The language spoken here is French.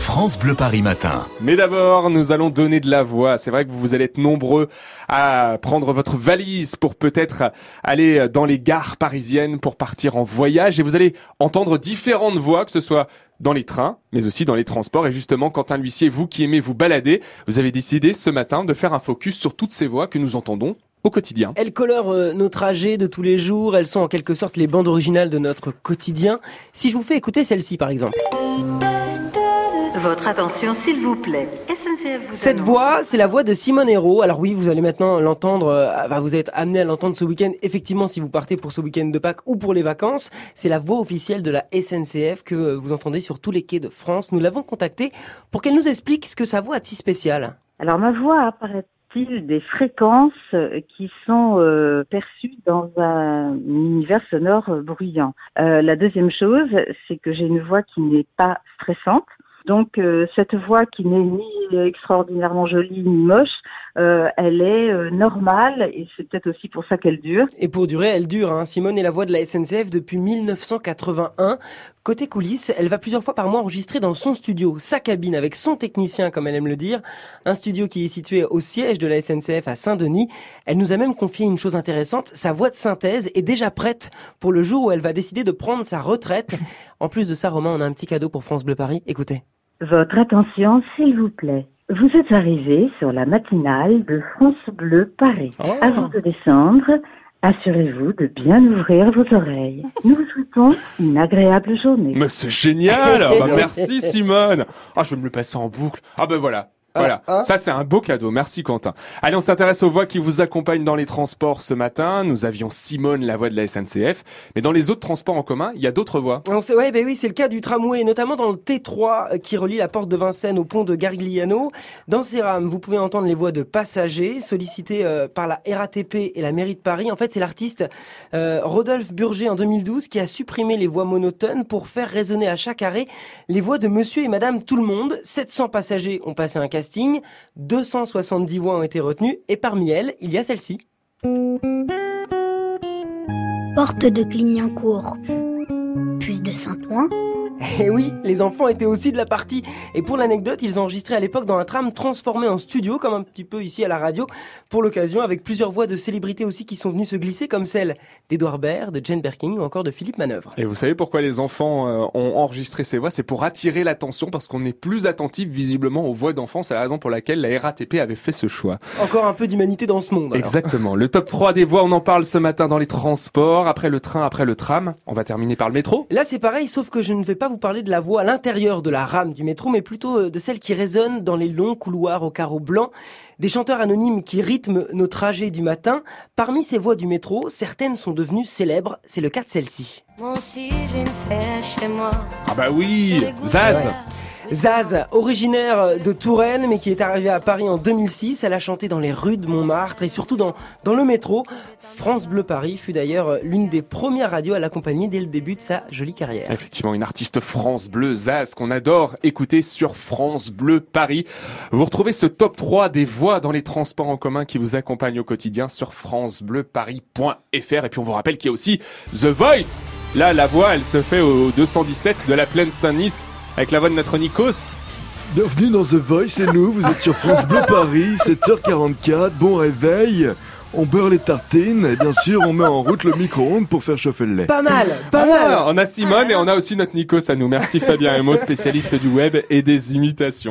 France Bleu Paris Matin. Mais d'abord, nous allons donner de la voix. C'est vrai que vous allez être nombreux à prendre votre valise pour peut-être aller dans les gares parisiennes pour partir en voyage et vous allez entendre différentes voix, que ce soit dans les trains, mais aussi dans les transports. Et justement, Quentin L'huissier, vous qui aimez vous balader, vous avez décidé ce matin de faire un focus sur toutes ces voix que nous entendons au quotidien. Elles colorent euh, nos trajets de tous les jours, elles sont en quelque sorte les bandes originales de notre quotidien. Si je vous fais écouter celle-ci par exemple. Votre attention, s'il vous plaît. SNCF vous Cette annonce- voix, c'est la voix de Simone Hérault. Alors oui, vous allez maintenant l'entendre, euh, vous êtes amené à l'entendre ce week-end, effectivement, si vous partez pour ce week-end de Pâques ou pour les vacances. C'est la voix officielle de la SNCF que euh, vous entendez sur tous les quais de France. Nous l'avons contactée pour qu'elle nous explique ce que sa voix a de si spécial. Alors ma voix apparaît-il des fréquences euh, qui sont euh, perçues dans un univers sonore bruyant? Euh, la deuxième chose, c'est que j'ai une voix qui n'est pas stressante. Donc euh, cette voix qui n'est ni extraordinairement jolie ni moche, euh, elle est euh, normale et c'est peut-être aussi pour ça qu'elle dure. Et pour durer, elle dure. Hein. Simone est la voix de la SNCF depuis 1981. Côté coulisses, elle va plusieurs fois par mois enregistrer dans son studio, sa cabine avec son technicien, comme elle aime le dire. Un studio qui est situé au siège de la SNCF à Saint-Denis. Elle nous a même confié une chose intéressante. Sa voix de synthèse est déjà prête pour le jour où elle va décider de prendre sa retraite. En plus de ça, Romain, on a un petit cadeau pour France Bleu Paris. Écoutez. Votre attention, s'il vous plaît. Vous êtes arrivé sur la matinale de France Bleu Paris. Oh. Avant de descendre, assurez-vous de bien ouvrir vos oreilles. Nous vous souhaitons une agréable journée. Mais c'est génial Bah, Merci Simone Ah, je vais me le passer en boucle. Ah ben voilà voilà, ça c'est un beau cadeau. Merci Quentin. Allez, on s'intéresse aux voix qui vous accompagnent dans les transports ce matin. Nous avions Simone, la voix de la SNCF, mais dans les autres transports en commun, il y a d'autres voix. On sait, ouais, ben oui, c'est le cas du tramway, notamment dans le T3 euh, qui relie la porte de Vincennes au pont de Garigliano. Dans ces rames, vous pouvez entendre les voix de passagers sollicitées euh, par la RATP et la mairie de Paris. En fait, c'est l'artiste euh, Rodolphe Burger en 2012 qui a supprimé les voix monotones pour faire résonner à chaque arrêt les voix de monsieur et madame tout le monde. 700 passagers ont passé un casting, 270 voix ont été retenues et parmi elles, il y a celle-ci. Porte de Clignancourt. Puce de Saint-Ouen. Et oui, les enfants étaient aussi de la partie. Et pour l'anecdote, ils ont enregistré à l'époque dans un tram transformé en studio, comme un petit peu ici à la radio, pour l'occasion, avec plusieurs voix de célébrités aussi qui sont venues se glisser, comme celle d'Edouard Baird, de Jane Birkin ou encore de Philippe Manœuvre. Et vous savez pourquoi les enfants euh, ont enregistré ces voix? C'est pour attirer l'attention, parce qu'on est plus attentif visiblement aux voix d'enfants. C'est la raison pour laquelle la RATP avait fait ce choix. Encore un peu d'humanité dans ce monde. alors. Exactement. Le top 3 des voix, on en parle ce matin dans les transports, après le train, après le tram. On va terminer par le métro. Là, c'est pareil, sauf que je ne vais pas vous parler de la voix à l'intérieur de la rame du métro, mais plutôt euh, de celle qui résonne dans les longs couloirs au carreau blanc. Des chanteurs anonymes qui rythment nos trajets du matin. Parmi ces voix du métro, certaines sont devenues célèbres. C'est le cas de celle-ci. Moi aussi j'ai une fée chez moi. Ah bah oui Zaz Zaz, originaire de Touraine, mais qui est arrivée à Paris en 2006. Elle a chanté dans les rues de Montmartre et surtout dans, dans le métro. France Bleu Paris fut d'ailleurs l'une des premières radios à l'accompagner dès le début de sa jolie carrière. Effectivement, une artiste France Bleu, Zaz, qu'on adore écouter sur France Bleu Paris. Vous retrouvez ce top 3 des voix dans les transports en commun qui vous accompagnent au quotidien sur francebleuparis.fr. Et puis on vous rappelle qu'il y a aussi The Voice. Là, la voix, elle se fait au 217 de la plaine Saint-Denis avec la voix de notre Nikos. Bienvenue dans The Voice, c'est nous, vous êtes sur France Bleu Paris, 7h44, bon réveil. On beurre les tartines et bien sûr on met en route le micro-ondes pour faire chauffer le lait. Pas mal, pas Ah, mal on a Simone et on a aussi notre Nikos à nous. Merci Fabien Emo, spécialiste du web et des imitations.